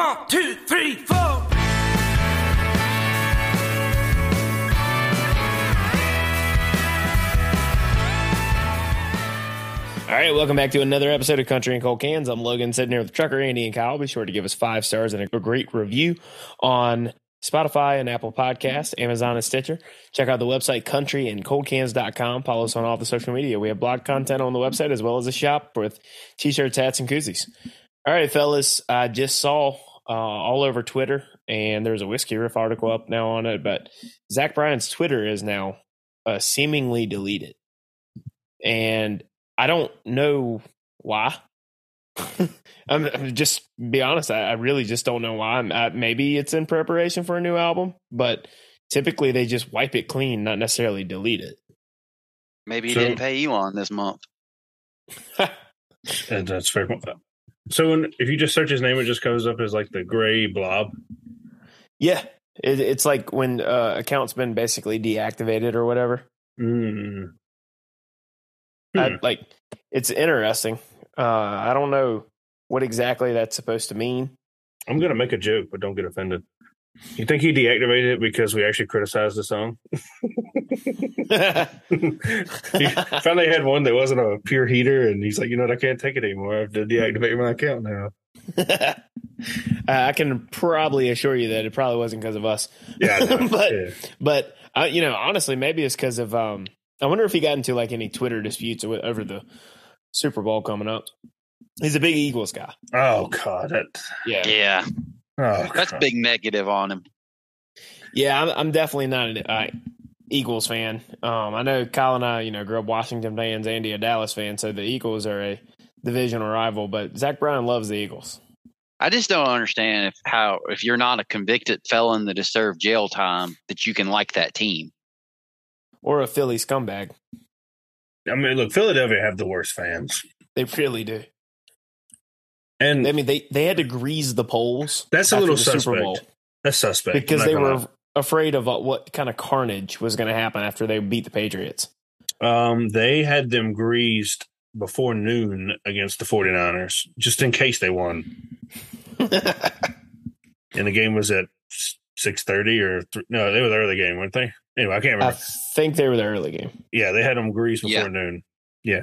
One, two, three, four. All right, welcome back to another episode of Country and Cold Cans. I'm Logan, sitting here with Trucker Andy and Kyle. Be sure to give us five stars and a great review on Spotify and Apple Podcasts, Amazon and Stitcher. Check out the website countryandcoldcans.com. Follow us on all the social media. We have blog content on the website as well as a shop with t-shirts, hats, and koozies. All right, fellas, I just saw uh, all over Twitter, and there's a Whiskey Riff article up now on it, but Zach Bryan's Twitter is now uh, seemingly deleted. And I don't know why. I'm, I'm just be honest. I, I, really just don't know why. I, maybe it's in preparation for a new album, but typically they just wipe it clean, not necessarily delete it. Maybe he So- didn't pay Elon this month. And that's very fair. So when, if you just search his name, it just comes up as like the gray blob. Yeah, it, it's like when uh, account's been basically deactivated or whatever. Mm. I, Hmm. like it's interesting. Uh, I don't know what exactly that's supposed to mean. I'm gonna make a joke, but don't get offended. You think he deactivated it because we actually criticized the song? he finally had one that wasn't a pure heater, and he's like, you know what, I can't take it anymore. I have to deactivate my account now. Uh, I can probably assure you that it probably wasn't because of us. Yeah, I know. but Yeah. but uh, you know, honestly, maybe it's because of. Um, I wonder if he got into like any Twitter disputes over the Super Bowl coming up. He's a big Eagles guy. Oh god, that. Yeah, Yeah, Oh, that's God. big negative on him. yeah. I'm, I'm definitely not an uh, Eagles fan. Um, I know Kyle and I, you know, grew up Washington fans. Andy a Dallas fan, so the Eagles are a divisional rival. But Zach Bryan loves the Eagles. I just don't understand if how if you're not a convicted felon that has served jail time that you can like that team. Or a Philly scumbag. I mean, look, Philadelphia have the worst fans, They really do. And I mean, they, they had to grease the polls. That's a little Super suspect. Bowl. that's suspect because they were lie. afraid of uh, what kind of carnage was going to happen after they beat the Patriots. Um, they had them greased before noon against the 49ers, just in case they won. And the game was at six thirty or th- no, they were the early game, weren't they? Anyway, I can't remember. I think they were the early game. yeah, they had them greased before Yeah. noon. Yeah.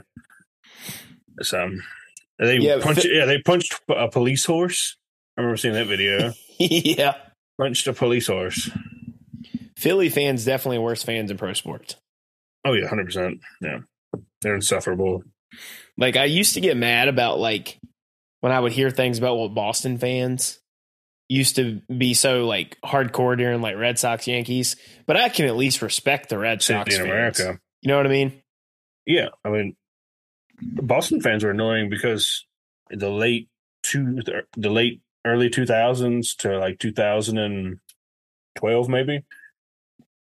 So um, they Yeah, punched. Fi- yeah, they punched a police horse. I remember seeing that video. yeah, punched a police horse. Philly fans definitely worse fans in pro sports. Oh yeah, hundred percent. Yeah, they're insufferable. Like I used to get mad about like when I would hear things about what Boston fans used to be so like hardcore during like Red Sox Yankees, but I can at least respect the Red Sox in fans. America. You know what I mean? Yeah, I mean, Boston fans were annoying because the late two, the late early two thousands to like two thousand and twelve, maybe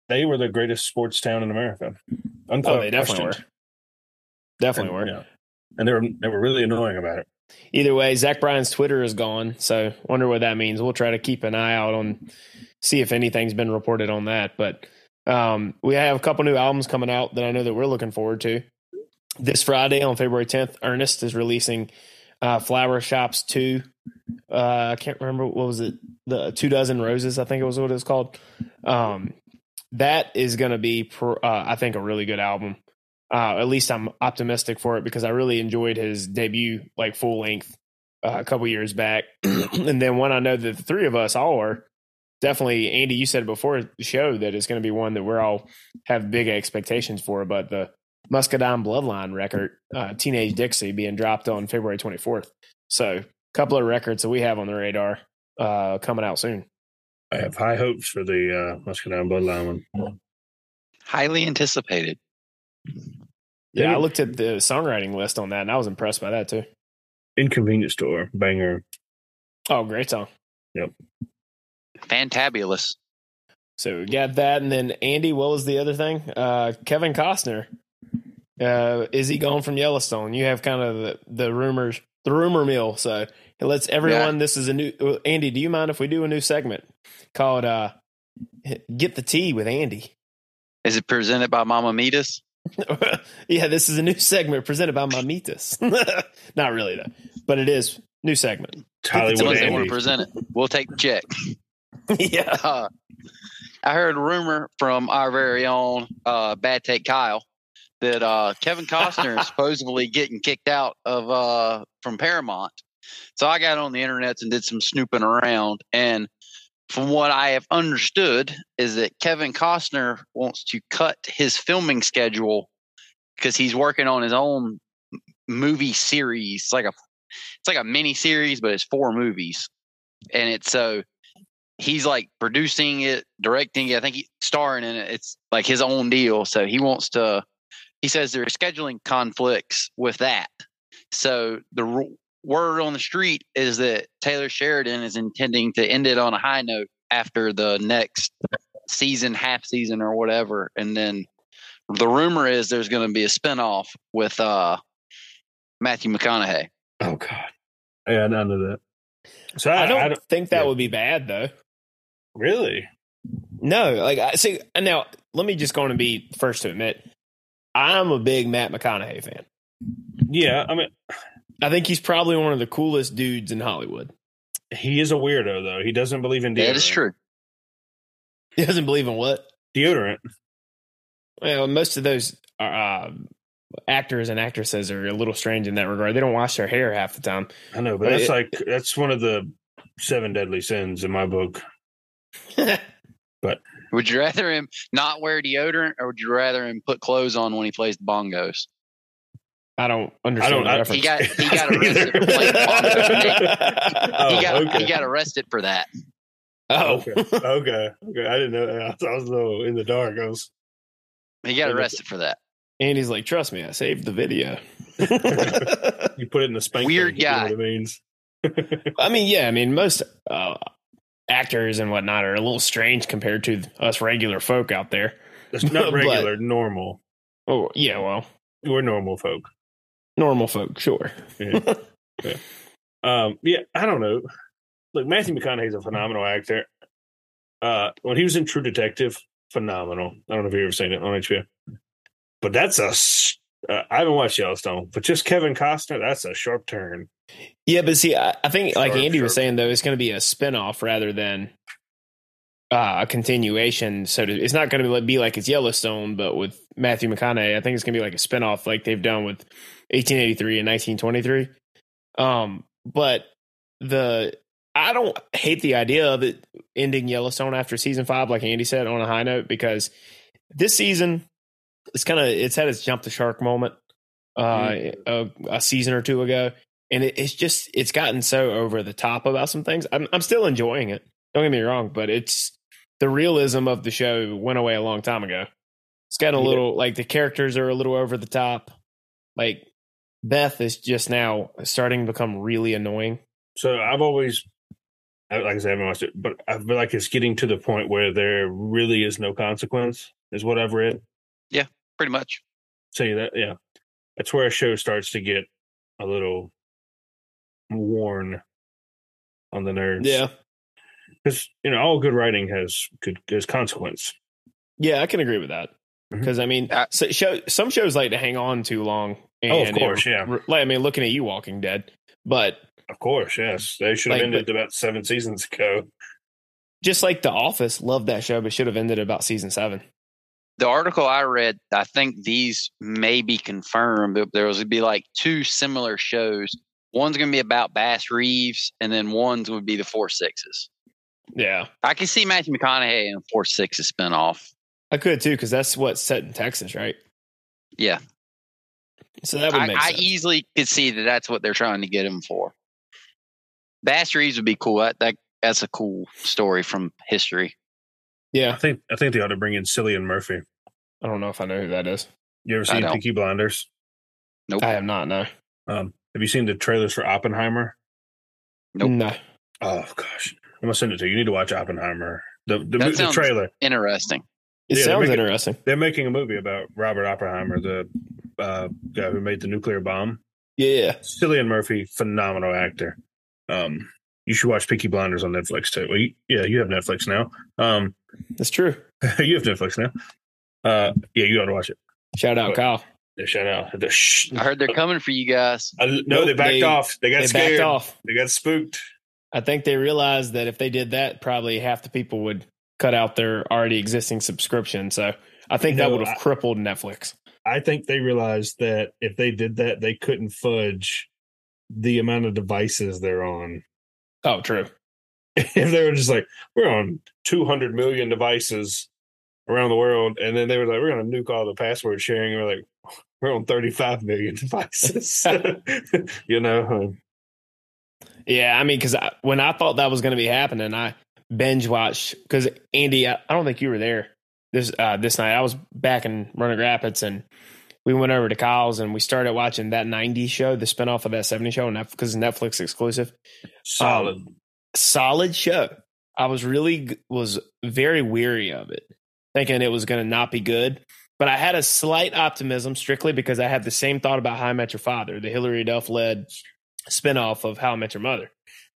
they were the greatest sports town in America. Oh, they definitely were. Unquestioned. Definitely were. Yeah. and they were they were really annoying about it. Either way, Zach Bryan's Twitter is gone, so wonder what that means. We'll try to keep an eye out on see if anything's been reported on that. But um, we have a couple new albums coming out that I know that we're looking forward to. This Friday on February 10th, Ernest is releasing uh, Flower Shops 2. Uh, I can't remember what was it, the Two Dozen Roses, I think it was what it was called. Um, that is going to be, pr- uh, I think, a really good album. Uh, at least I'm optimistic for it because I really enjoyed his debut, like full length, uh, a couple years back. and then one I know that the three of us all are definitely, Andy, you said before the show that it's going to be one that we're all have big expectations for. But the Muscadine Bloodline record, uh, Teenage Dixie, being dropped on February 24th. So a couple of records that we have on the radar uh, coming out soon. I have high hopes for the uh, Muscadine Bloodline one. Highly anticipated. Yeah, I looked at the songwriting list on that, and I was impressed by that too. Inconvenience store banger. Oh, great song. Yep. Fantabulous. So we got that, and then Andy, what was the other thing? Uh, Kevin Costner. Uh, is he gone from Yellowstone? You have kind of the, the rumors, the rumor mill. So it lets everyone. This is a new. uh, Andy, do you mind if we do a new segment called uh, "Get the Tea with Andy"? Is it presented by Mama Meetus? yeah, this is a new segment presented by Mamitas. Not really though, but it is new segment. The Hollywood ones that want to present it. We'll take the check. yeah. Uh, I heard a rumor from our very own uh, Bad Take Kyle that uh, Kevin Costner is supposedly getting kicked out of uh, from Paramount. So I got on the internet and did some snooping around, and from what I have understood is that Kevin Costner wants to cut his filming schedule because he's working on his own movie series. It's like a it's like a mini series, but it's four movies, and it's so he's like producing it, directing it. I think he's starring in it. It's like his own deal. So he wants to. He says there are scheduling conflicts with that. So the r- word on the street is that Taylor Sheridan is intending to end it on a high note after the next season, half season, or whatever. And then the rumor is there's going to be a spinoff with uh, Matthew McConaughey. Oh God. Yeah, none of that. So I, I don't, I don't think that yeah. would be bad though. really. No, like I see now. Let me just go on and be first to admit, I'm a big Matt McConaughey fan. Yeah, I mean, I think he's probably one of the coolest dudes in Hollywood. he is a weirdo though. He doesn't believe in deodorant. That is true. He doesn't believe in what? Deodorant. Well, most of those uh, actors and actresses are a little strange in that regard. They don't wash their hair half the time. I know, but But that's it- like that's one of the seven deadly sins in my book. Would you rather him not wear deodorant, or would you rather him put clothes on when he plays the bongos? I don't understand I don't- the I- reference. He got he got arrested for playing bongos. Oh, he got okay. he got arrested for that. oh, Okay. okay. Okay. I didn't know. I was, I was a little in the dark. I was. He got arrested for that. And he's like, trust me, I saved the video. You put it in the spank. Weird thing, you know what it means. I mean, yeah, I mean, most uh, actors and whatnot are a little strange compared to us regular folk out there. It's not But- regular. normal. Oh, yeah, well, We're normal folk. normal folk, sure. Yeah. yeah. Um. Yeah. I don't know. Look, Matthew McConaughey's a phenomenal actor. Uh, when he was in True Detective, phenomenal. I don't know if you've ever seen it on HBO, but that's a. Uh, I haven't watched Yellowstone, but just Kevin Costner, that's a sharp turn. Yeah, but see, I, I think, like Sure, Andy was saying, though, it's going to be a spinoff rather than uh, a continuation. So to, it's not going to be like it's Yellowstone, but with Matthew McConaughey, I think it's going to be like a spinoff, like they've done with 1883 and 1923. Um, but the I don't hate the idea of it ending Yellowstone after season five, like Andy said, on a high note, because this season it's kind of it's had its jump the shark moment uh, a, a season or two ago, and it, it's just it's gotten so over the top about some things. I'm I'm still enjoying it. Don't get me wrong, but it's the realism of the show went away a long time ago. It's gotten a Yeah. little like the characters are a little over the top. Like Beth is just now starting to become really annoying. So I've always, like I said, I haven't watched it, but I feel like it's getting to the point where there really is no consequence, is what I've read. Pretty much. Say that, yeah. That's where a show starts to get a little worn on the nerves. Yeah, because you know all good writing has good has consequence. yeah, I can agree with that because I mean, Uh, so show, some shows like to hang on too long. And Oh, of it- course, yeah. Like I mean, looking at you, Walking Dead, but Of course, yes, they should have Like, ended about seven seasons ago. just like The Office, loved that show, but should have ended about season seven. The article I read, I think these may be confirmed. but There was be like two similar shows. One's going to be about Bass Reeves, and then one's would be the Four Sixes. Yeah, I can see Matthew McConaughey in Four Sixes spinoff. I could too because that's what's set in Texas, right? Yeah, So that would I, make I sense. easily could see that that's what they're trying to get him for. Bass Reeves would be cool. That, that that's a cool story from history. I yeah, think I think they ought to bring in Cillian Murphy. I don't know if I know who that is. You ever seen don't. Peaky Blinders? Nope. I have not. No, Um, have you seen the trailers for Oppenheimer? Nope. no. Oh gosh, I'm gonna send it to you. You need to watch Oppenheimer. The the, That the sounds- trailer. Interesting. It Yeah, they're sounds making- interesting. They're making a movie about Robert Oppenheimer, the uh, guy who made the nuclear bomb. Yeah, Cillian Murphy, phenomenal actor. Um, you should watch Peaky Blinders on Netflix too. Well, you, yeah, you have Netflix now. Um, that's true. you have Netflix now. Uh, yeah, you ought to watch it. Shout out, What? Kyle. Yeah, shout out. The sh- I heard they're coming for you guys. Uh, no, Nope, they backed they- off. They got They scared. off. They got spooked. I think they realized that if they did that, probably half the people would cut out their already existing subscription. So I think You that would have crippled Netflix. I think they realized that if they did that, they couldn't fudge the amount of devices they're on. Oh, true. if they were just like, we're on 200 million devices around the world, and then they were like, we're going to nuke all the password sharing, and we're like, we're on 35 million devices. you know, Yeah, I mean, because when I thought that was going to be happening, I binge watched because Andy, I, I don't think you were there this uh, this night. I was back in Roanoke Rapids, and we went over to Kyle's and we started watching that '90s show, the spinoff of that '70s show, because Netflix exclusive. solid. Um, solid show. I was really was very weary of it, thinking it was going to not be good. But I had a slight optimism, strictly because I had the same thought about How I Met Your Father, the Hilary Duff led spinoff of How I Met Your Mother.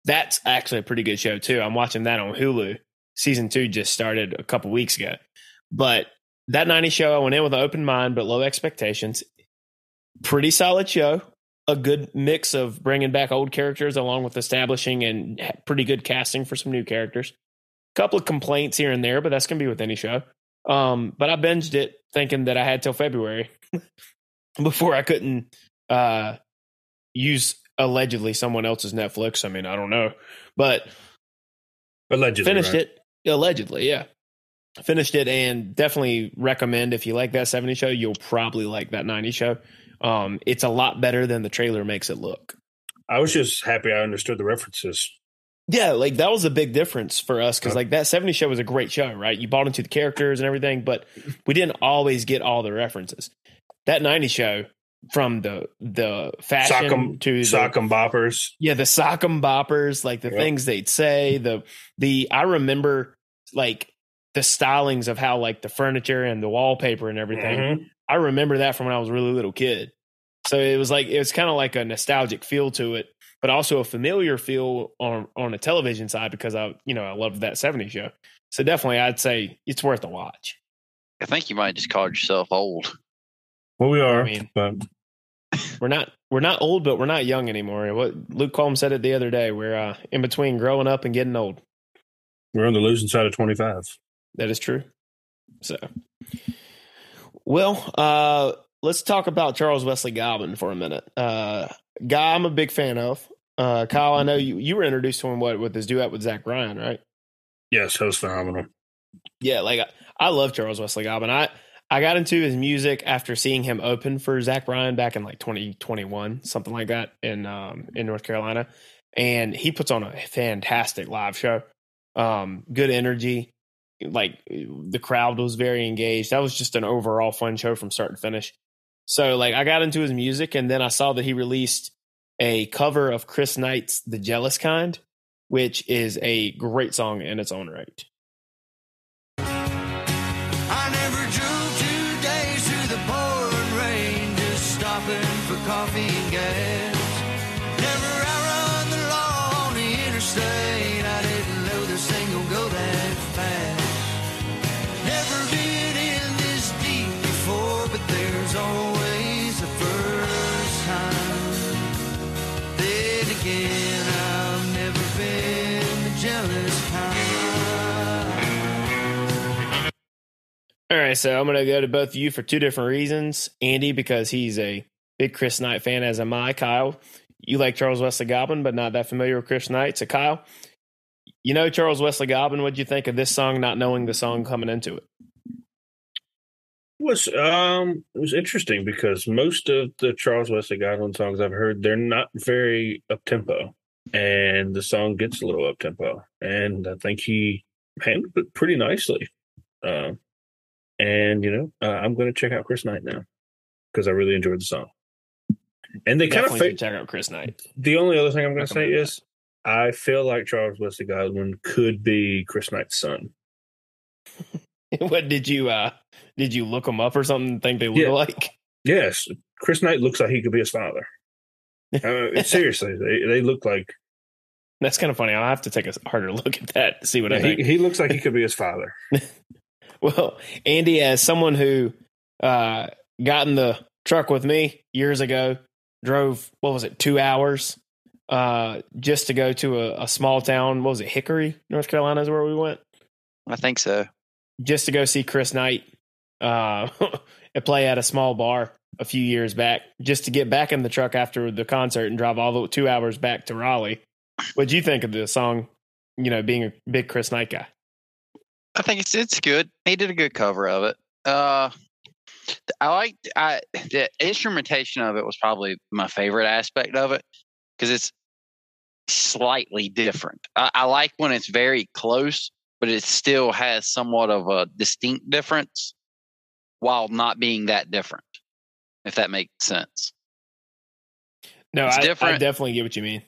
That's actually a pretty good show too. I'm watching that on Hulu. Season two just started a couple weeks ago. But that 90 show, I went in with an open mind but low expectations. Pretty solid show. A good mix of bringing back old characters along with establishing and pretty good casting for some new characters. A couple of complaints here and there, but that's going to be with any show. Um, but I binged it thinking that I had till February before I couldn't uh, use allegedly someone else's Netflix. I mean, I don't know, but Allegedly. finished right? it allegedly. Yeah, finished it and definitely recommend if you like that 70 show, you'll probably like that 90 show. Um, it's a lot better than the trailer makes it look. I was just happy I understood the references. Yeah, like that was a big difference for us because Uh, like that 70 show was a great show, right? You bought into the characters and everything, but we didn't always get all the references. That 90 show from the the fashion Sock'em, to the, sock'em boppers. yeah, the sock'em boppers, like the Yep. things they'd say, the the I remember like the stylings of how like the furniture and the wallpaper and everything. Mhm. I remember that from when I was a really little kid. So it was like it was kind of like a nostalgic feel to it, but also a familiar feel on on a television side because I you know I loved that 70s show. So definitely I'd say it's worth a watch. I think you might just call yourself old. Well, we are, I mean- but We're not we're not old, but we're not young anymore. What Luke Combs said it the other day. We're uh, in between growing up and getting old. we're on the losing side of 25. That is true. So, well, uh, let's talk about Charles Wesley Godwin for a minute. Uh, guy I'm a big fan of. Uh, Kyle, I know you, you were introduced to him what with his duet with Zach Bryan, right? Yes, that was phenomenal. Yeah, like I, I love Charles Wesley Godwin. I I got into his music after seeing him open for Zach Bryan back in like 2021, something like that in um in North Carolina, and he puts on a fantastic live show. Um, good energy, like the crowd was very engaged. That was just an overall fun show from start to finish. So like I got into his music, and then I saw that he released a cover of Chris Knight's "The Jealous Kind," which is a great song in its own right. There's always a first time. Then again, I've never been the jealous kind. All right, so I'm going to go to both of you for two different reasons. Andy, because he's a big Chris Knight fan, as am I. Kyle, you like Charles Wesley Godwin, but not that familiar with Chris Knight. So, Kyle, you know Charles Wesley Godwin. What'd you think of this song, not knowing the song coming into it? Was um it was interesting because most of the Charles Wesley Godwin songs I've heard they're not very up tempo, and the song gets a little up tempo, and I think he handled it pretty nicely. Um, and you know uh, I'm going to check out Chris Knight now because I really enjoyed the song. And they kind of should check out Chris Knight. the only other thing I'm going to say is I feel like Charles Wesley Godwin could be Chris Knight's son. what did you uh did you look them up or something? and Think they look Yeah. alike? Yes, Chris Knight looks like he could be his father. Uh, seriously, they they look like That's kind of funny. I'll have to take a harder look at that to see what I he, think. he looks like he could be his father. Well, Andy, as someone who uh, got in the truck with me years ago, drove what was it, two hours uh, just to go to a, a small town. What was it? Hickory, North Carolina is where we went. I think so. Just to go see Chris Knight uh, play at a small bar a few years back, just to get back in the truck after the concert and drive all the two hours back to Raleigh. What'd you think of the song? You know, being a big Chris Knight guy. I think it's it's good. He did a good cover of it. Uh, I like I the instrumentation of it was probably my favorite aspect of it because it's slightly different. I, I like when it's very close, but it still has somewhat of a distinct difference while not being that different. If that makes sense. No, It's I, I different. definitely get what you mean.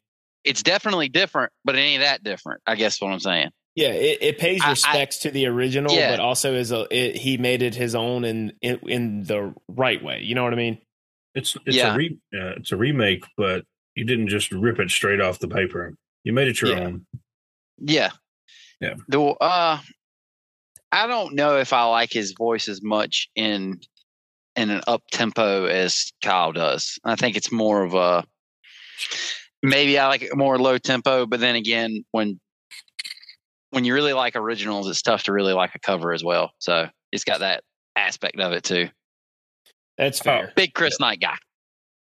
It's definitely different, but it ain't that different. I guess what I'm saying. Yeah, it, it pays I- I- respects to the original, Yeah. but also is a it, he made it his own in, in in the right way. You know what I mean? It's it's Yeah. a re, uh, it's a remake, but you didn't just rip it straight off the paper. You made it your Yeah. own. Yeah. Yeah. The uh I don't know if I like his voice as much in in an up tempo as Kyle does. I think it's more of a maybe I like it more low tempo, but then again when when you really like originals, it's tough to really like a cover as well. So it's got that aspect of it too. That's Oh. fair. Big Chris Knight guy.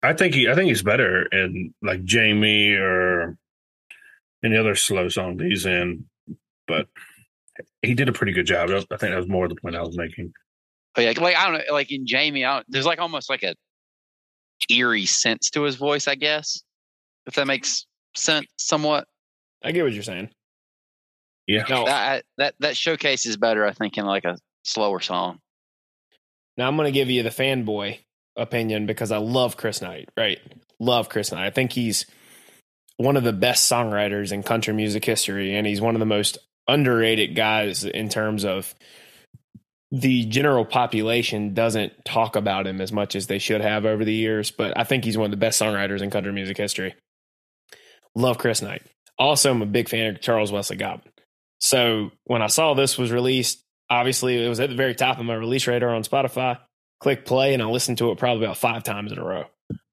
I think he I think he's better in like Jamie or any other slow song that he's in, but he did a pretty good job. I think that was more the point I was making. But yeah, like I don't know, like in Jamie, I don't, there's like almost like a eerie sense to his voice, I guess. If that makes sense somewhat. I get what you're saying. Yeah. No, that that that showcase is better, I think, in like a slower song. now I'm going to give you the fanboy opinion because I love Chris Knight. Right, love Chris Knight. I think he's one of the best songwriters in country music history, and he's one of the most underrated guys in terms of the general population doesn't talk about him as much as they should have over the years. But I think he's one of the best songwriters in country music history. Love Chris Knight. Also, I'm a big fan of Charles Wesley Godwin. So when I saw this was released, obviously it was at the very top of my release radar on Spotify. Click play, and I listened to it probably about five times in a row.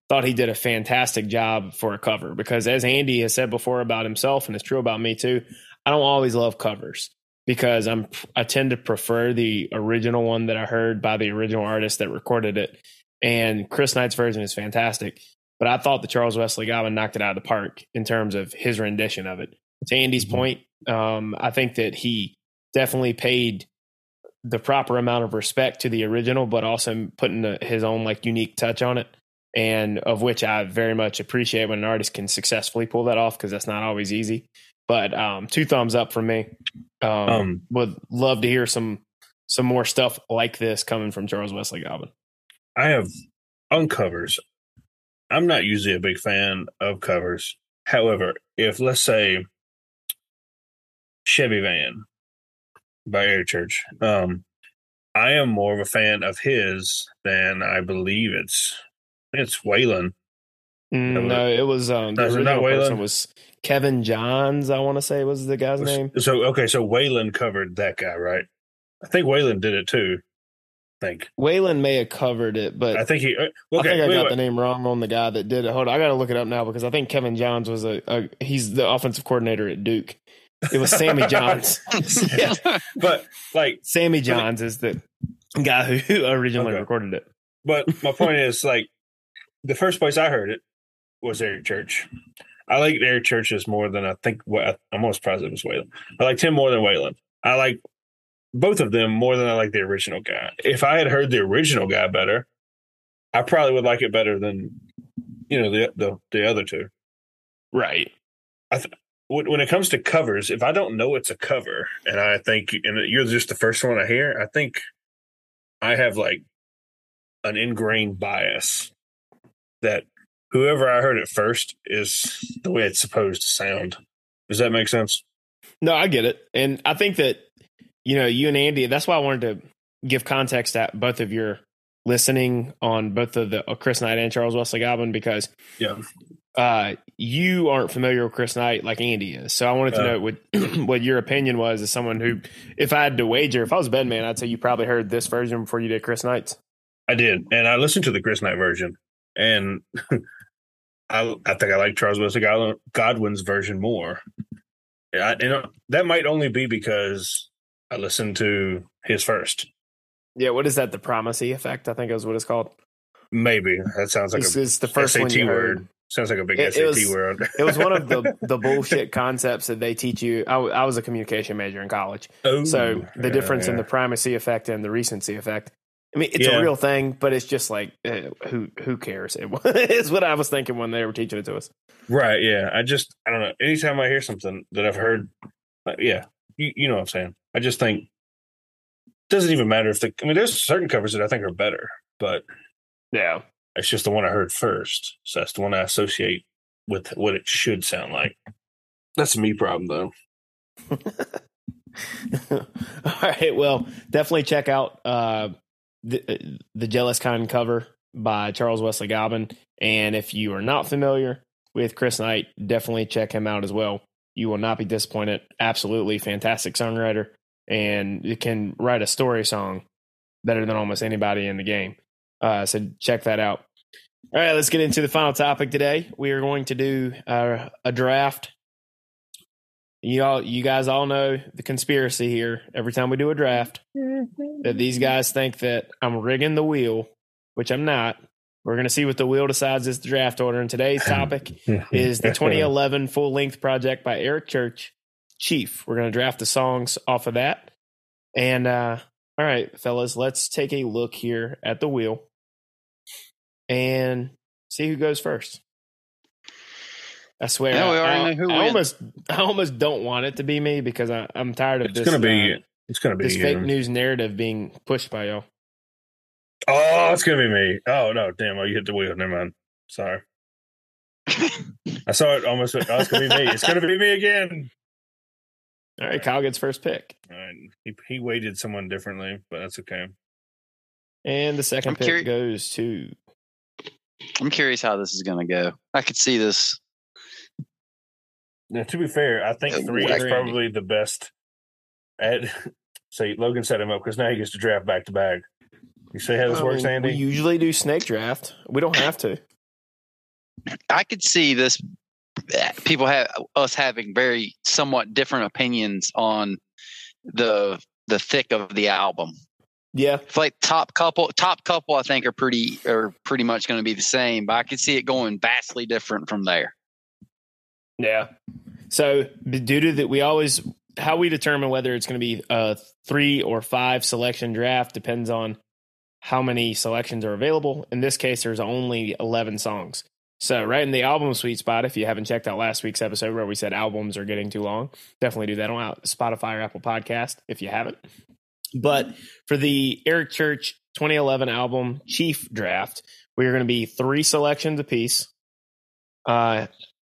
Thought he did a fantastic job for a cover because, as Andy has said before about himself, and it's true about me too, I don't always love covers because I'm I tend to prefer the original one that I heard by the original artist that recorded it. And Chris Knight's version is fantastic, but I thought the Charles Wesley Godwin knocked it out of the park in terms of his rendition of it. To Andy's Mhm. point, um, I think that he definitely paid the proper amount of respect to the original, but also putting the, his own like unique touch on it, and of which I very much appreciate when an artist can successfully pull that off because that's not always easy. But um, two thumbs up from me. Um, Um, would love to hear some some more stuff like this coming from Charles Wesley Godwin. I have on covers. I'm not usually a big fan of covers. However, if let's say Chevy Van by Eric Church, um, I am more of a fan of his than I believe it's it's Waylon. Mm, no, it was um, the No, is it not original person was Kevin Johns. I want to say was the guy's name. So okay, so Waylon covered that guy, right? I think Waylon did it too. I think. Waylon may have covered it, but I think he. uh, I Okay, think I wait, got wait. the name wrong on the guy that did it. Hold on, I got to look it up now because I think Kevin Johns was a, a he's the offensive coordinator at Duke. It was Sammy Johns. yeah, but like Sammy Johns is the guy who originally Okay. recorded it. But my point is, like, the first place I heard it was Eric Church. I like Eric Church's more than I think. What I'm almost positive it was Waylon. I liked him more than Waylon. I like both of them more than I like the original guy. If I had heard the original guy better, I probably would like it better than you know the the, the other two. Right. When, when it comes to covers, if I don't know it's a cover, and I think and you're just the first one I hear, I think I have like an ingrained bias that whoever I heard it first is the way it's supposed to sound. Does that make sense? No, I get it, and I think that you know you and Andy. That's why I wanted to give context at both of your listening on both of the uh, Chris Knight and Charles Wesley Godwin because Yeah. uh, you aren't familiar with Chris Knight like Andy is. So I wanted to Uh. know what what your opinion was as someone who, if I had to wager, if I was a bed man, I'd say you probably heard this version before you did Chris Knight's. I did, and I listened to the Chris Knight version, and I I think I like Charles Wesley Godwin's version more. I, you know, that might only be because I listened to his first. Yeah, what is that? The primacy effect, I think is what it's called. Maybe that sounds like It's, a it's the first one SAT heard. word. Sounds like a big It- it SAT was- word. It was one of the the bullshit concepts that they teach you. I was a communication major in college, oh, so the yeah, difference in the primacy effect and the recency effect. I mean, it's Yeah. a real thing, but it's just like uh, who who cares? It is what I was thinking when they were teaching it to us. right, yeah. I just I don't know. Anytime I hear something that I've heard, uh, yeah, you, you know what I'm saying. I just think doesn't even matter if the. I mean, there's certain covers that I think are better, but Yeah, it's just the one I heard first, so that's the one I associate with what it should sound like. That's a me problem though. All right. Well, definitely check out uh, the the Jealous Kind cover by Charles Wesley Godwin. And if you are not familiar with Chris Knight, definitely check him out as well. You will not be disappointed. Absolutely fantastic songwriter, and you can write a story song better than almost anybody in the game. Uh, so check that out. All right, let's get into the final topic today. We are going to do uh, a draft you all you guys all know the conspiracy here every time we do a draft that these guys think that i'm rigging the wheel which i'm not. We're going to see what the wheel decides is the draft order and today's topic is the 2011 full length project by eric church chief. We're going to draft the songs off of that. And uh all right fellas let's take a look here at the wheel and see who goes first I swear, Yeah, we I, already I- know who I wins. almost, I almost don't want it to be me because I, I'm tired of this. It's this. gonna be. uh, it's gonna be this you. fake news narrative being pushed by y'all. Oh, it's gonna be me. Oh no, damn! Oh, you hit the wheel. Never mind. Sorry. I saw it almost. Oh, it's gonna be me. It's gonna be me again. All right, Kyle gets first pick, All right. He he weighted someone differently, but that's okay. and the 2nd I'm pick curi- goes to. I'm curious how this is going to go. I could see this. Now, to be fair, I think Uh, three Randy. is probably the best. At say Logan set him up because now he gets to draft back to back. You see how this I works, mean, Andy? We usually do snake draft. We don't have to. I could see this. People have us having very somewhat different opinions on the the thick of the album. Yeah, It's like top couple, top couple, I think are pretty are pretty much going to be the same, but I could see it going vastly different from there. Yeah. So due to that, we always how we determine whether it's going to be a three or five selection draft depends on how many selections are available. In this case, there's only 11 songs. So, right in the album sweet spot, if you haven't checked out last week's episode where we said albums are getting too long, definitely do that on Spotify or Apple Podcast if you haven't. But for the Eric Church 2011 album Chief Draft, we are going to be three selections apiece. Uh,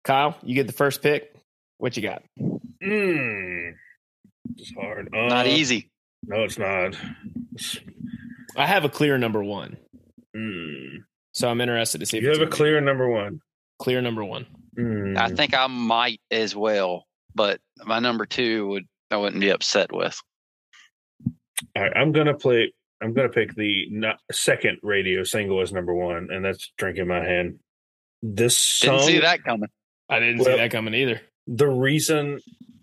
Kyle, you get the first pick. What you got? Mm. It's hard. Not Uh, easy. No, it's not. It's- I have a clear number one, mm. so I'm interested to see if You have a gonna be clear number one. clear number one. Mm. I think I might as well, but my number two would I wouldn't be upset with. All right, I'm gonna play. I'm gonna pick the not, second radio single as number one, and that's "Drink in My Hand." This song, Didn't see that coming. I didn't see that coming either. the reason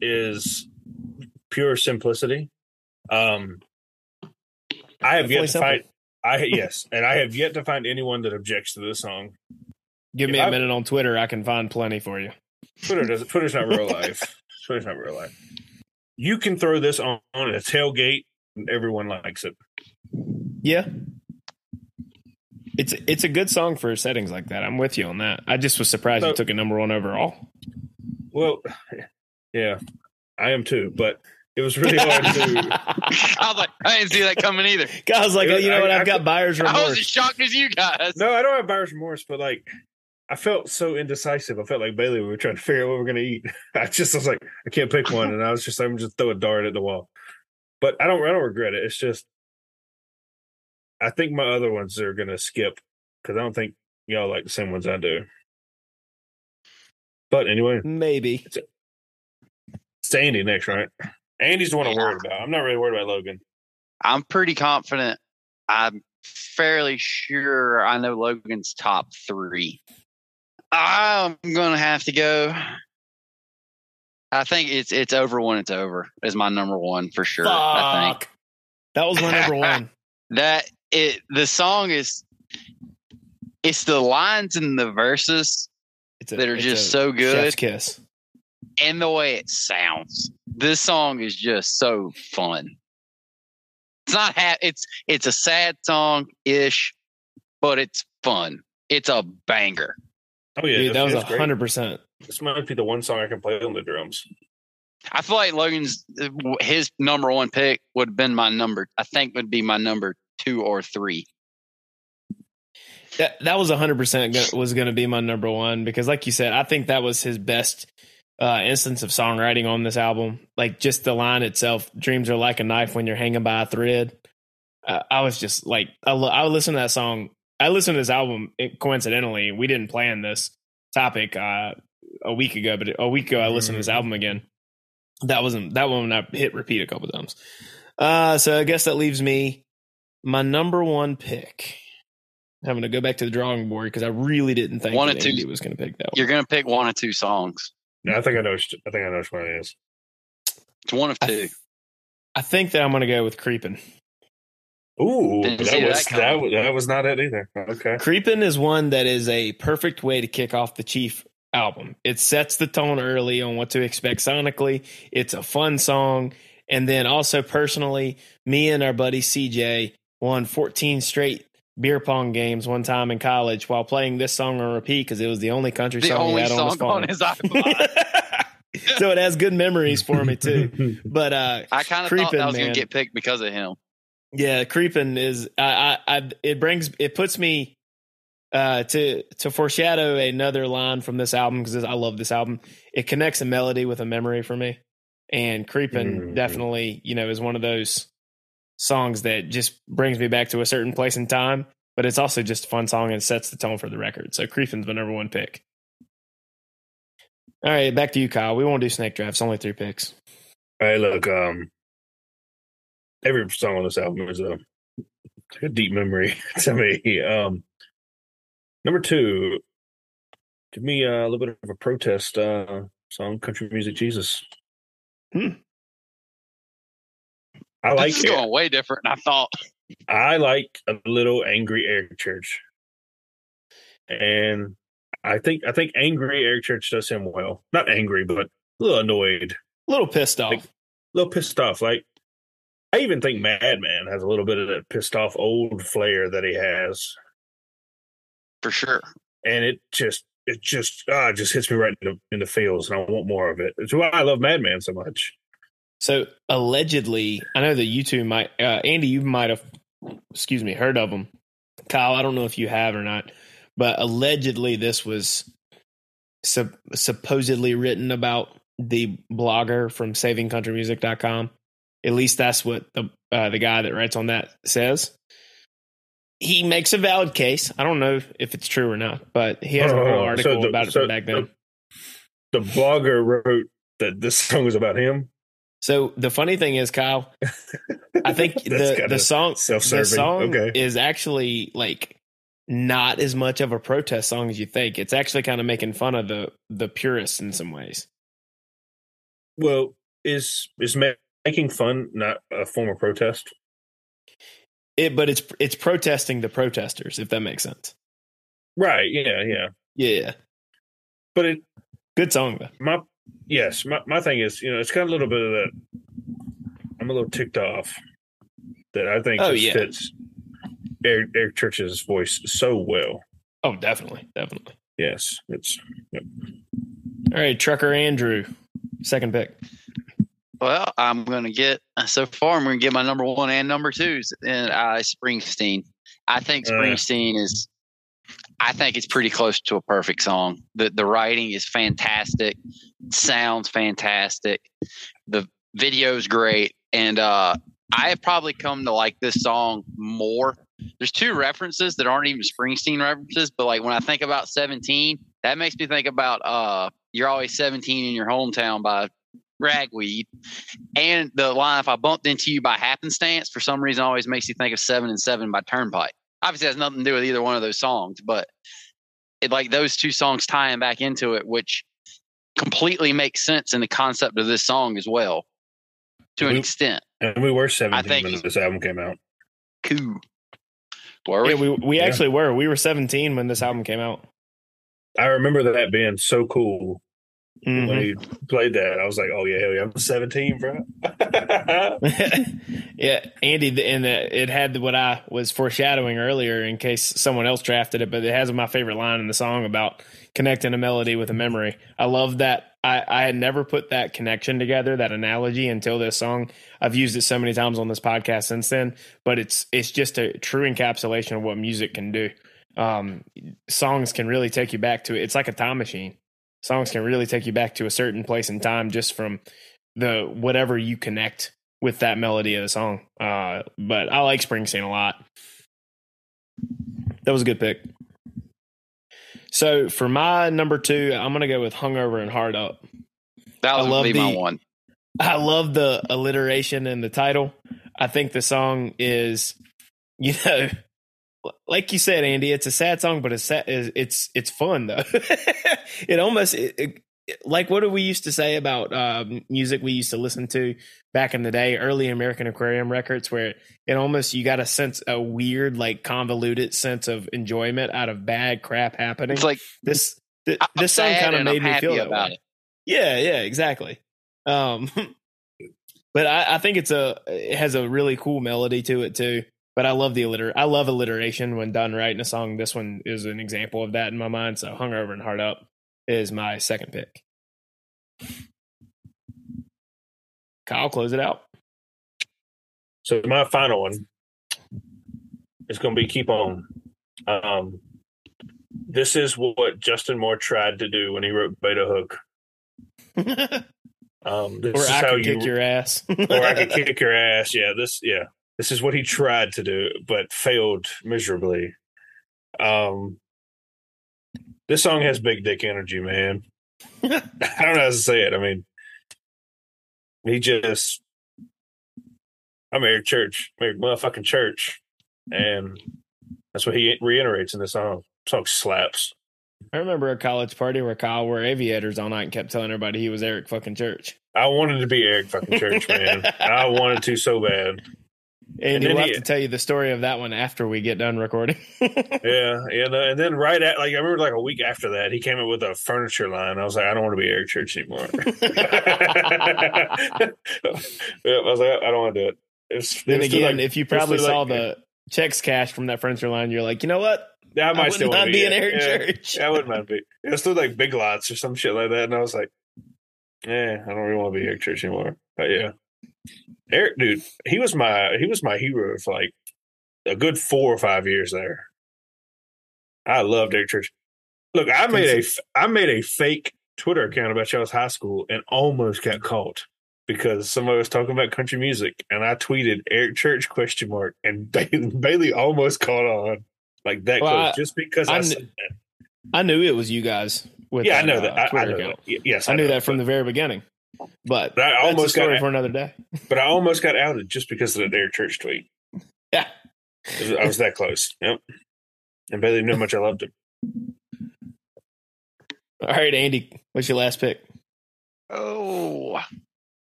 is pure simplicity. Um, I have Definitely yet to simple. find. I yes, and I have yet to find anyone that objects to this song. Give me If a I- minute on Twitter. I can find plenty for you. Twitter doesn't. Twitter's not real life. Twitter's not real life. You can throw this on, on a tailgate, and everyone likes it. Yeah. It's it's a good song for settings like that. I'm with you on that. I just was surprised So- you took a number one overall. Well, yeah, I am too. But it was really hard to. I was like, I didn't see that coming either. I was like, Yeah, you know what? I- I've I got could- buyer's I was as shocked as you guys. No, I don't have buyer's remorse, but like I felt so indecisive. I felt like Bailey. We were trying to figure out what we are gonna eat. I just I was like, I can't pick one, and I was just I'm just throw a dart at the wall. But I don't I don't regret it. It's just I think my other ones are gonna skip because I don't think y'all like the same ones I do. But anyway, Maybe. it's to Andy next, right? Andy's the one I'm worried about. I'm not really worried about Logan. I'm pretty confident. I'm fairly sure I know Logan's top three. I'm gonna have to go. I think it's it's over when it's over is my number one for sure. I think That was my number one. that it the song is it's the lines and the verses It's a, that are it's just a so good chef's kiss. and the way it sounds. This song is just so fun. It's not ha- it's it's a sad song ish, but it's fun. It's a banger. Oh yeah, Dude, that was it's great. hundred percent. This might be the one song I can play on the drums. I feel like Logan's uh, his number one pick would have been my number. I think would be my number two or three. That that was hundred percent was going to be my number one because, like you said, I think that was his best uh, instance of songwriting on this album. Like just the line itself, "Dreams are like a knife when you're hanging by a thread." Uh, I was just like, I, lo- I would listen to that song. I listened to this album it, coincidentally. We didn't plan this topic uh, a week ago, but a week ago I listened to this album again. That wasn't that one I hit repeat a couple times. Uh, so I guess that leaves me my number one pick. I'm going to go back to the drawing board because I really didn't think One that and two. Andy was going to pick that one. You're gonna pick one or two songs. No, I think I know. which- I think I know which one it is. It's one of I, two. I think that I'm going to go with creeping. Ooh, that was that that, was that was not it either. Okay. creeping is one that is a perfect way to kick off the Chief album. It sets the tone early on what to expect sonically. It's a fun song. And then also personally, me and our buddy CJ won 14 straight beer pong games one time in college while playing this song on repeat because it was the only country The song he only had on his phone. on his iPod. so it has good memories for me too. But uh I kind of thought Creepin', that was man. gonna get picked because of him. yeah, creeping is I, I, I it brings it puts me uh to to foreshadow another line from this album because I love this album. It connects a melody with a memory for me, and creeping Mhm. definitely you know is one of those songs that just brings me back to a certain place in time. But it's also just a fun song and sets the tone for the record. So creeping's my number one pick. All right, back to you, Kyle. We won't do snake drafts. Only three picks. Hey, look. Um, every song on this album is a, a deep memory to me. Um, number two, give me a little bit of a protest uh, song, "Country Music Jesus." Hmm. I like this is it. going way different than I thought. I like a little angry Eric Church, and I think I think angry Eric Church does him well. Not angry, but a little annoyed, A little pissed off. Like- a little pissed off. Like I even think Madman has a little bit of that pissed off old flair that he has, For sure. and it just it just ah it just hits me right in the in the feels, and I want more of it. It's why I love Madman so much. So allegedly, I know that you two might, uh, Andy, you might have, excuse me, heard of them. Kyle, I don't know if you have or not, but allegedly this was sup- supposedly written about the blogger from SavingCountryMusic.com. At least that's what the uh, the guy that writes on that says. He makes a valid case. I don't know if it's true or not, but he has a Oh, whole so article the- about it so from back then. The blogger wrote that this song was about him. So the funny thing is, Kyle, I think the the song the song Okay. is actually like not as much of a protest song as you think. It's actually kind of making fun of the the purists in some ways. Well, is is making fun not a form of protest? It, but it's it's protesting the protesters, if that makes sense. Right. Yeah. Yeah. Yeah, But it good song though. my yes my my thing is you know it's got a little bit of that. I'm a little ticked off that I think Oh, just yeah. fits Eric, Eric Church's voice so well. Oh, definitely, definitely. Yes, it's All right, Trucker Andrew, second pick. Well, I'm gonna get so far. I'm gonna get my number one and number twos, and uh, Springsteen. I think Uh. Springsteen is. I think it's pretty close to a perfect song. the The writing is fantastic, sounds fantastic, the video's great, and uh, I have probably come to like this song more. There's two references that aren't even Springsteen references, but like when I think about 17, that makes me think about uh, "You're Always 17 in Your Hometown" by Ragweed, and the line "If I bumped into you by happenstance" for some reason always makes you think of Seven and Seven by Turnpike. Obviously, it has nothing to do with either one of those songs, but it, like those two songs tying back into it, which completely makes sense in the concept of this song as well, to an Mhm. extent. And we were 17 think when this album came out. Cool. Were we? Yeah, we we Yeah. actually were. We were 17 when this album came out. I remember that being so cool Mhm. when he played that. I was like, oh, yeah, hell yeah, I'm 17, bro. yeah, Andy, and uh, it had what I was foreshadowing earlier in case someone else drafted it, but it has my favorite line in the song about connecting a melody with a memory. I love that. I, I had never put that connection together, that analogy until this song. I've used it so many times on this podcast since then, but it's it's just a true encapsulation of what music can do. Um, songs can really take you back to it. It's like a time machine. Songs can really take you back to a certain place in time just from the whatever you connect with that melody of the song. Uh, but I like Springsteen a lot. That was a good pick. So for my number two, I'm gonna go with "Hungover and Hard Up." that was I love be my the- one. I love the alliteration in the title. I think the song is, you know, like you said, Andy, it's a sad song, but it's sad, it's it's fun though. it almost it, it- like what do we used to say about um, music we used to listen to back in the day, early American Aquarium records, where it almost you got a sense a weird, like convoluted sense of enjoyment out of bad crap happening. It's like this th- this song kind of and I'm made me feel that way. it. Yeah, yeah, exactly. Um, but I, I think it's a it has a really cool melody to it too. But I love the alliter I love alliteration when done right in a song. This one is an example of that in my mind. So "Hungover and Hard Up" is my second pick. Kyle, close it out. so my final one is going to be Keep On. Um, this is what Justin Moore tried to do when he wrote Bait a Hook. Um, this or is I how could you kick your ass. or I could kick your ass. Yeah, this yeah. This is what he tried to do, but failed miserably. Um this song has big dick energy, man. I don't know how to say it. I mean he just I'm Eric Church, Eric motherfucking Church. And that's what he reiterates in the song. song slaps. I remember a college party where Kyle wore aviators all night and kept telling everybody he was Eric fucking Church. I wanted to be Eric fucking Church, man. I wanted to so bad. And, And we'll then have to tell you the story of that one after we get done recording. Yeah, yeah, no, and then right at like I remember like a week after that, he came up with a furniture line. I was like, I don't want to be Eric Church anymore. I was like, I don't want to do it. It was, then it again, like- if you probably saw like- the checks cashed from that furniture line, you're like, you know what? I I might would still not be be an Eric yeah, Church. Yeah, I wouldn't mind be. It was still like Big Lots or some shit like that, and I was like, yeah, I don't really want to be Eric Church anymore. But yeah, Eric, dude, he was my he was my hero for like a good four or five years there. I loved Eric Church. Look, I made a I made a fake Twitter account about y'all's high school and almost got caught because somebody was talking about country music, and I tweeted Eric Church question mark, and Bailey, Bailey almost caught on like that Well, close I- just because I, I kn- said that. I knew it was you guys. With Yeah, I know uh, that. I, I know that. Yes, I knew know that from the very beginning. But But I that's a almost got story for another day. but I almost got outed just because of the Dare Church tweet. Yeah. I was- I was that close. Yep. And Bailey knew how much I loved him. All right, Andy, what's your last pick? Oh,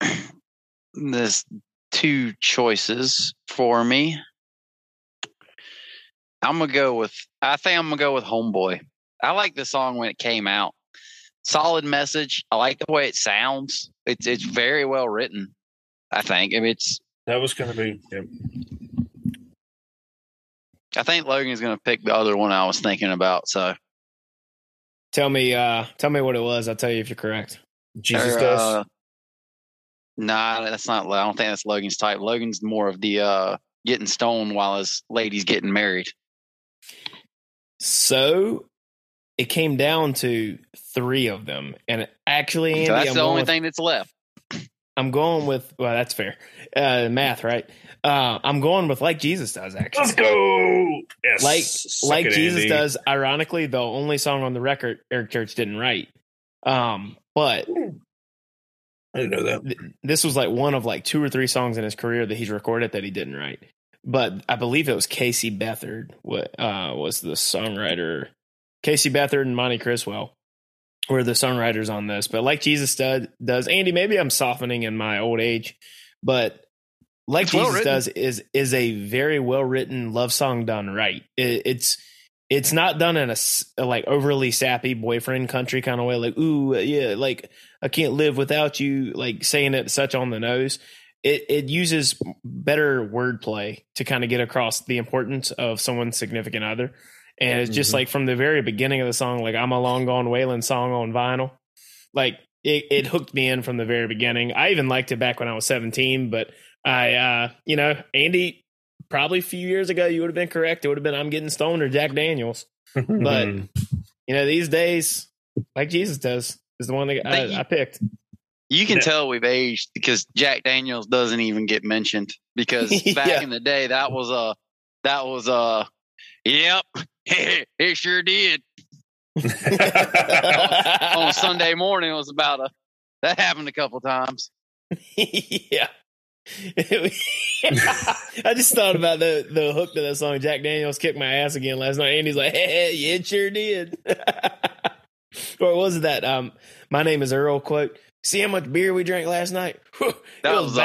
there's two choices for me. I'm gonna go with. I think I'm gonna go with Homeboy. I like the song when it came out. Solid message. I like the way it sounds. It's it's very well written. I think. I mean, it's. That was going to be. Yep. I think Logan's gonna pick the other one I was thinking about. So Tell me, uh, tell me what it was. I'll tell you if you're correct. Jesus Or, does. uh, Nah, that's not. I don't think that's Logan's type. Logan's more of the uh getting stoned while his lady's getting married. So it came down to three of them, and actually, Andy, so that's I'm the only with, thing that's left. I'm going with. Well, that's fair. Uh, math, right? Uh, I'm going with like Jesus does. Actually, Let's go. Yes. like Suck like it, Jesus Andy. does. Ironically, the only song on the record Eric Church didn't write. Um, but I didn't know that. th- this was like one of like two or three songs in his career that he's recorded that he didn't write. but I believe it was Casey Beathard what uh, was the songwriter. Casey Beathard and Monty Criswell were the songwriters on this. But like Jesus does, does Andy, maybe I'm softening in my old age, but like It's Jesus does is is a very well written love song done right. It, it's it's not done in a like overly sappy boyfriend country kind of way, like ooh uh, yeah, like I can't live without you, like saying it such on the nose. It it uses better wordplay to kind of get across the importance of someone's significant other, and it's just Mhm. like from the very beginning of the song, like I'm a long gone Waylon song on vinyl, like it, it hooked me in from the very beginning. I even liked it back when I was 17, but I, uh, you know, Andy, probably a few years ago, you would have been correct. It would have been I'm getting stoned or Jack Daniels. But you know, these days, like Jesus does, is the one that But you- I, I picked. You can Yeah. tell we've aged because Jack Daniels doesn't even get mentioned because back Yeah. in the day that was a that was a yep it sure did on Sunday morning it was about a that happened a couple times. yeah. I just thought about the the hook to that song. Jack Daniels kicked my ass again last night. Andy's like, "Hey, yeah, it sure did." or was it that? Um, my name is Earl. Quote: See how much beer we drank last night? That it was, was, uh.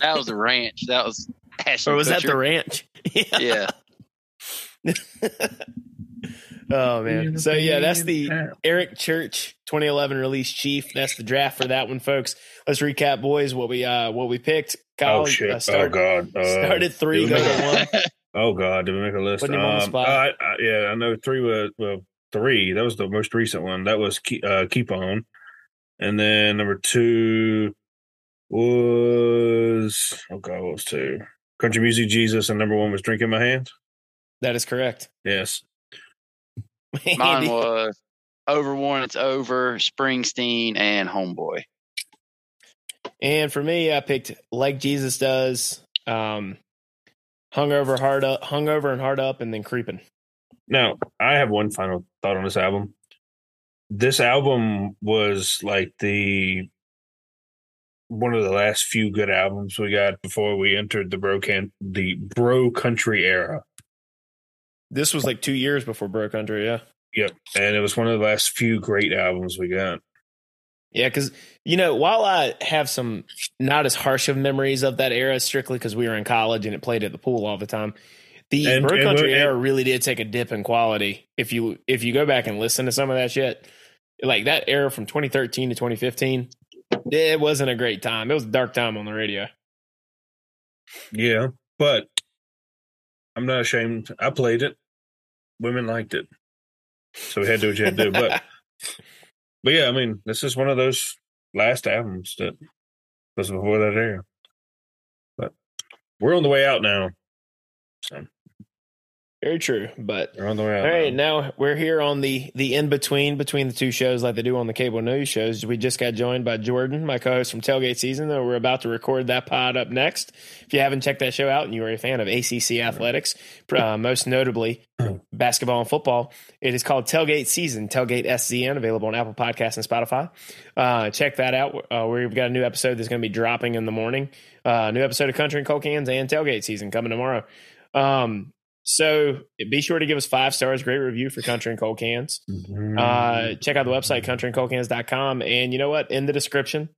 That was the ranch. That was Ashton or was that the Kutcher. ranch? Yeah. oh man. So yeah, that's the Eric Church 2011 release Chief. That's the draft for that one, folks. Let's recap, boys. What we uh what we picked. Kyle oh shit! uh, oh god! Uh, started three, did go to one. Oh god! Did we make a list? Putting on the Um, spot. I, I, yeah, I know three was well three. That was the most recent one. That was keep, uh, keep on, and then number two was oh god, what was two? Country music, Jesus, and number one was drink in my hand. That is correct. Yes. Mine Andy. was Over When It's Over, Springsteen, and Homeboy. And for me, I picked like Jesus does, um, hungover, hard up, hungover and hard up, and then creeping. Now, I have one final thought on this album. This album was like the one of the last few good albums we got before we entered the bro can the bro country era. This was like two years before Bro Country, yeah. Yep, and it was one of the last few great albums we got. Yeah, because you know, while I have some not as harsh of memories of that era, strictly because we were in college and it played at the pool all the time, the And- Bro and- Country and- era really did take a dip in quality. If you if you go back and listen to some of that shit, like that era from 2013 to 2015, it wasn't a great time. It was a dark time on the radio. Yeah, but I'm not ashamed. I played it. Women liked it, so we had to do what you had to do. But but yeah, I mean, this is one of those last albums that was before that era. But we're on the way out now. So Very true, but we're on the way out. All right, now. now we're here on the the in between between the two shows, like they do on the cable news shows. We just got joined by Jordan, my co-host from Tailgate Season. Though we're about to record that pod up next. If you haven't checked that show out and you are a fan of ACC athletics, uh, most notably basketball and football, it is called Tailgate Season. Tailgate SZN, available on Apple Podcasts and Spotify. Uh, check that out. Uh, we've got a new episode that's going to be dropping in the morning. Uh, new episode of Country and Cold Cans and Tailgate Season coming tomorrow. Um, so be sure to give us five stars, great review for Country and Cold Cans. Uh, check out the website, countryandcoldcans.com. And you know what? In the description,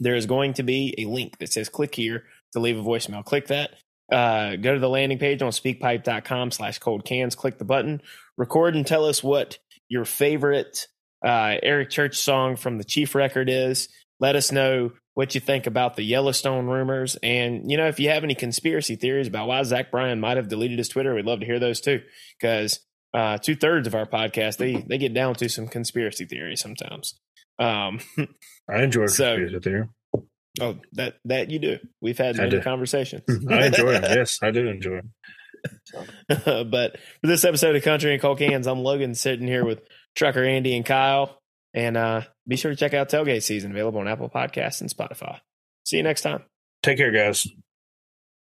there is going to be a link that says click here to leave a voicemail. Click that. Uh, go to the landing page on speakpipe.com slash cold cans. Click the button, record and tell us what your favorite uh, Eric Church song from the Chief record is. Let us know what you think about the Yellowstone rumors. And, you know, if you have any conspiracy theories about why Zach Bryan might have deleted his Twitter, we'd love to hear those too. Because uh, two thirds of our podcast, they, they get down to some conspiracy theories sometimes. Um, I enjoy So- conspiracy theory. oh, that, that you do. We've had I many do. conversations. I enjoy it. Yes, I do enjoy it. but for this episode of Country and Cold Cans, I'm Logan sitting here with Trucker Andy and Kyle. And uh, be sure to check out Tailgate Season, available on Apple Podcasts and Spotify. See you next time. Take care, guys.